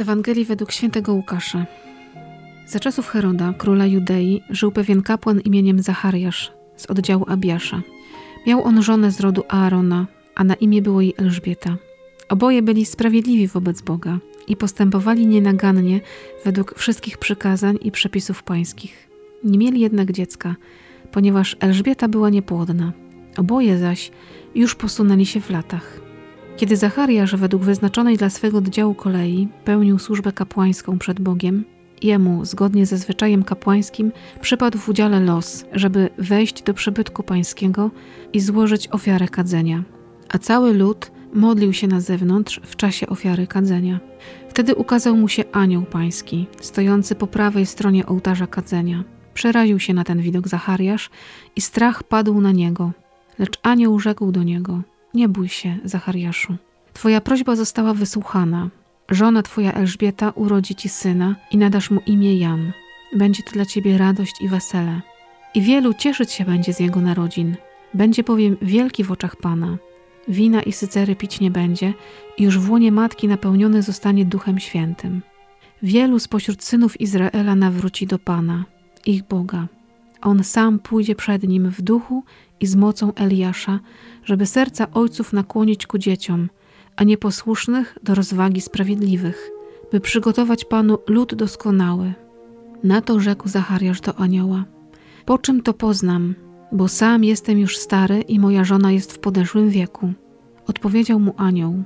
Ewangelii według świętego Łukasza. Za czasów Heroda, króla Judei, żył pewien kapłan imieniem Zachariasz z oddziału Abiasza. Miał on żonę z rodu Aarona, a na imię było jej Elżbieta. Oboje byli sprawiedliwi wobec Boga i postępowali nienagannie według wszystkich przykazań i przepisów pańskich. Nie mieli jednak dziecka, ponieważ Elżbieta była niepłodna. Oboje zaś już posunęli się w latach. Kiedy Zachariasz według wyznaczonej dla swego oddziału kolei pełnił służbę kapłańską przed Bogiem, jemu, zgodnie ze zwyczajem kapłańskim, przypadł w udziale los, żeby wejść do przybytku pańskiego i złożyć ofiarę kadzenia. A cały lud modlił się na zewnątrz w czasie ofiary kadzenia. Wtedy ukazał mu się anioł pański, stojący po prawej stronie ołtarza kadzenia. Przeraził się na ten widok Zachariasz i strach padł na niego. Lecz anioł rzekł do niego – nie bój się, Zachariaszu. Twoja prośba została wysłuchana. Żona twoja Elżbieta urodzi ci syna i nadasz mu imię Jan. Będzie to dla ciebie radość i wesele. I wielu cieszyć się będzie z jego narodzin. Będzie bowiem wielki w oczach Pana. Wina i sycery pić nie będzie i już w łonie matki napełniony zostanie Duchem Świętym. Wielu spośród synów Izraela nawróci do Pana, ich Boga. On sam pójdzie przed nim w duchu i z mocą Eliasza, żeby serca ojców nakłonić ku dzieciom, a nieposłusznych do rozwagi sprawiedliwych, by przygotować Panu lud doskonały. Na to rzekł Zachariasz do anioła. Po czym to poznam, bo sam jestem już stary i moja żona jest w podeszłym wieku. Odpowiedział mu anioł.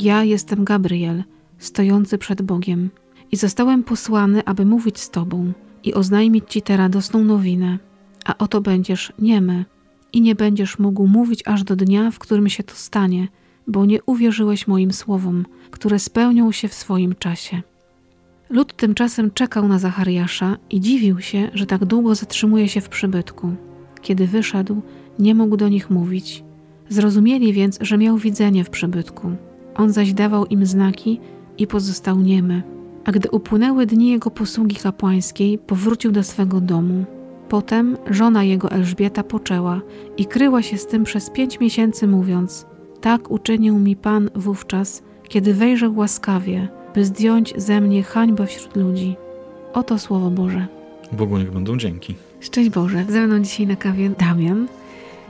Ja jestem Gabriel, stojący przed Bogiem i zostałem posłany, aby mówić z Tobą i oznajmić Ci tę radosną nowinę. A oto będziesz niemy i nie będziesz mógł mówić aż do dnia, w którym się to stanie, bo nie uwierzyłeś moim słowom, które spełnią się w swoim czasie. Lud tymczasem czekał na Zachariasza i dziwił się, że tak długo zatrzymuje się w przybytku. Kiedy wyszedł, nie mógł do nich mówić. Zrozumieli więc, że miał widzenie w przybytku. On zaś dawał im znaki i pozostał niemy. A gdy upłynęły dni jego posługi kapłańskiej, powrócił do swego domu. Potem żona jego Elżbieta poczęła i kryła się z tym przez pięć miesięcy, mówiąc: Tak uczynił mi Pan wówczas, kiedy wejrzał łaskawie, by zdjąć ze mnie hańbę wśród ludzi. Oto słowo Boże. Bogu niech będą dzięki. Szczęść Boże, ze mną dzisiaj na kawie Damian.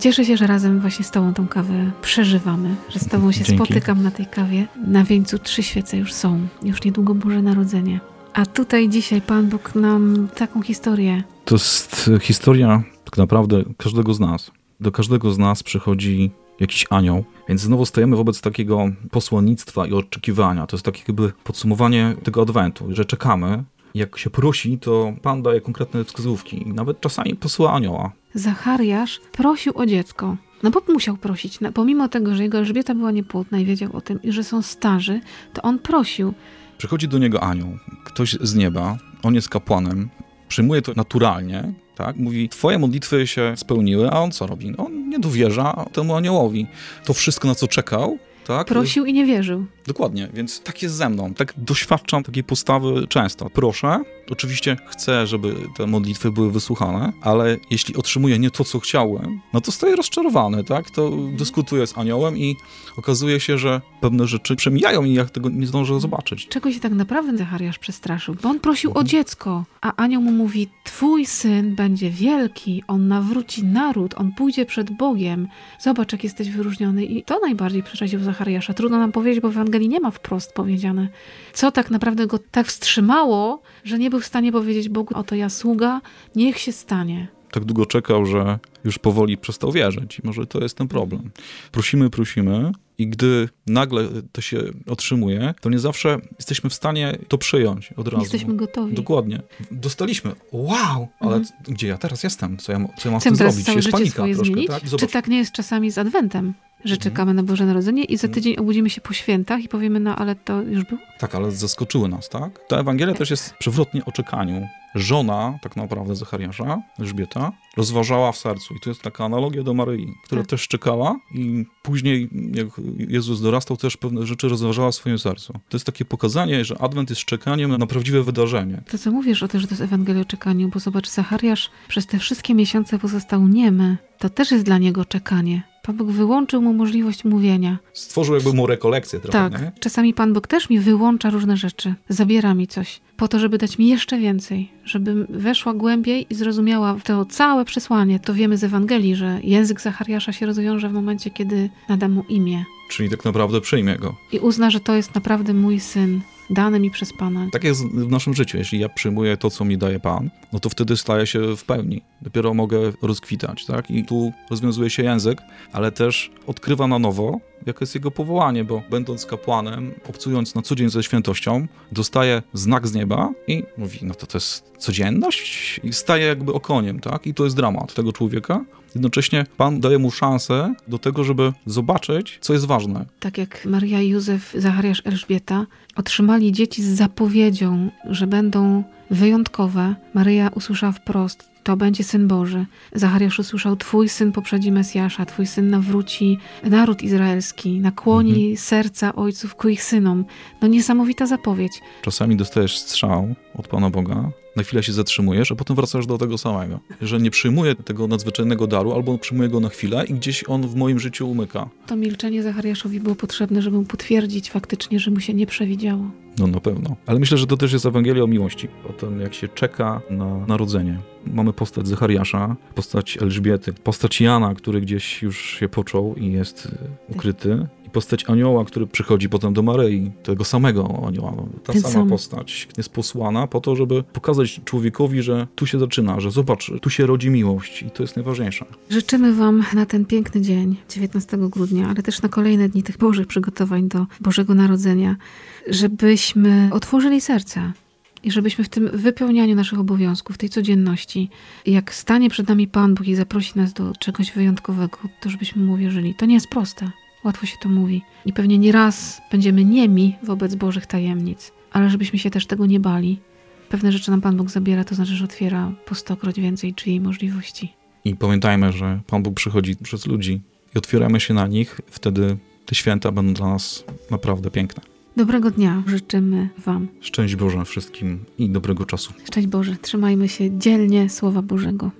Cieszę się, że razem właśnie z Tobą tą kawę przeżywamy, że z Tobą się Dzięki. spotykam na tej kawie. Na wieńcu trzy świece już są, już niedługo Boże Narodzenie. A tutaj dzisiaj Pan Bóg nam taką historię. To jest historia tak naprawdę każdego z nas. Do każdego z nas przychodzi jakiś anioł, więc znowu stajemy wobec takiego posłannictwa i oczekiwania. To jest takie jakby podsumowanie tego adwentu, że czekamy. Jak się prosi, to Pan daje konkretne wskazówki. Nawet czasami posła anioła. Zachariasz prosił o dziecko. No bo musiał prosić. Pomimo tego, że jego Elżbieta była niepłodna i wiedział o tym, i że są starzy, to on prosił. Przychodzi do niego anioł, ktoś z nieba, on jest kapłanem, przyjmuje to naturalnie, tak? Mówi, twoje modlitwy się spełniły, a on co robi? On nie dowierza temu aniołowi. To wszystko, na co czekał, tak? Prosił i nie wierzył. Dokładnie, więc tak jest ze mną. Tak doświadczam takiej postawy często. Proszę, oczywiście chcę, żeby te modlitwy były wysłuchane, ale jeśli otrzymuję nie to, co chciałem, no to staję rozczarowany, tak? To dyskutuję z aniołem i okazuje się, że pewne rzeczy przemijają i jak tego nie zdążę zobaczyć. Czego się tak naprawdę Zachariasz przestraszył? Bo on prosił o dziecko, a anioł mu mówi, twój syn będzie wielki, on nawróci naród, on pójdzie przed Bogiem. Zobacz, jak jesteś wyróżniony. I to najbardziej przeraził Zachariasza. Trudno nam powiedzieć, bo w Ewangelii nie ma wprost powiedziane, co tak naprawdę go tak wstrzymało, że nie był w stanie powiedzieć Bogu, oto ja sługa, niech się stanie. Tak długo czekał, że już powoli przestał wierzyć i może to jest ten problem. Prosimy, prosimy i gdy nagle to się otrzymuje, to nie zawsze jesteśmy w stanie to przyjąć od razu. Jesteśmy gotowi. Dokładnie. Dostaliśmy. Wow! Ale mhm. gdzie ja teraz jestem? Co ja, co ja mam Chcę z tym zrobić? Jest panika troszkę, tak? Czy tak nie jest czasami z Adwentem? Że mhm. czekamy na Boże Narodzenie i za mhm. tydzień obudzimy się po świętach i powiemy, no ale to już było? Tak, ale zaskoczyły nas, tak? Ta Ewangelia też jest przewrotnie o czekaniu. Żona, tak naprawdę Zachariasza, Elżbieta, rozważała w sercu. I to jest taka analogia do Maryi, która tak. też czekała i później, jak Jezus dorastał, też pewne rzeczy rozważała w swoim sercu. To jest takie pokazanie, że Adwent jest czekaniem na prawdziwe wydarzenie. To co mówisz o tym, że to jest Ewangelia o czekaniu, bo zobacz, Zachariasz przez te wszystkie miesiące pozostał niemy. To też jest dla niego czekanie Pan Bóg wyłączył mu możliwość mówienia. Stworzył jakby mu rekolekcję trochę, Tak, nie? czasami Pan Bóg też mi wyłącza różne rzeczy, zabiera mi coś, po to, żeby dać mi jeszcze więcej, żebym weszła głębiej i zrozumiała to całe przesłanie. To wiemy z Ewangelii, że język Zachariasza się rozwiąże w momencie, kiedy nadam mu imię Czyli tak naprawdę przyjmie go. i uzna, że to jest naprawdę mój syn, dany mi przez Pana. Tak jest w naszym życiu. Jeśli ja przyjmuję to, co mi daje Pan, no to wtedy staję się w pełni. Dopiero mogę rozkwitać, tak? I tu rozwiązuje się język, ale też odkrywa na nowo, jakie jest jego powołanie, bo będąc kapłanem, obcując na co dzień ze świętością, dostaje znak z nieba i mówi, no to to jest codzienność i staje jakby okoniem, tak? I to jest dramat tego człowieka. Jednocześnie Pan daje mu szansę do tego, żeby zobaczyć, co jest ważne. Tak jak Maria, Józef, Zachariasz, Elżbieta otrzymali dzieci z zapowiedzią, że będą wyjątkowe, Maryja usłyszała wprost, to będzie Syn Boży. Zachariasz usłyszał, Twój Syn poprzedzi Mesjasza, Twój Syn nawróci naród izraelski, nakłoni serca ojców ku ich synom. No niesamowita zapowiedź. Czasami dostajesz strzał od Pana Boga, na chwilę się zatrzymujesz, a potem wracasz do tego samego. Że nie przyjmuję tego nadzwyczajnego daru, albo przyjmuję go na chwilę i gdzieś on w moim życiu umyka. To milczenie Zachariaszowi było potrzebne, żeby mu potwierdzić faktycznie, że mu się nie przewidziało. No na pewno. Ale myślę, że to też jest Ewangelia o miłości. O tym, jak się czeka na narodzenie. Mamy postać Zachariasza, postać Elżbiety, postać Jana, który gdzieś już się począł i jest ukryty. Postać anioła, który przychodzi potem do Maryi, tego samego anioła. Ta Ten sama sam. postać jest posłana po to, żeby pokazać człowiekowi, że tu się zaczyna, że zobacz, tu się rodzi miłość i to jest najważniejsze. Życzymy Wam na ten piękny dzień, 19 grudnia, ale też na kolejne dni tych Bożych przygotowań do Bożego Narodzenia, żebyśmy otworzyli serca i żebyśmy w tym wypełnianiu naszych obowiązków, tej codzienności, jak stanie przed nami Pan Bóg i zaprosi nas do czegoś wyjątkowego, to żebyśmy mu uwierzyli. To nie jest proste. Łatwo się to mówi. I pewnie nie raz będziemy niemi wobec Bożych tajemnic, ale żebyśmy się też tego nie bali. Pewne rzeczy nam Pan Bóg zabiera, to znaczy, że otwiera po stokroć więcej drzwi i możliwości. I pamiętajmy, że Pan Bóg przychodzi przez ludzi i otwieramy się na nich, wtedy te święta będą dla nas naprawdę piękne. Dobrego dnia życzymy Wam. Szczęść Boże wszystkim i dobrego czasu. Szczęść Boże, trzymajmy się dzielnie Słowa Bożego.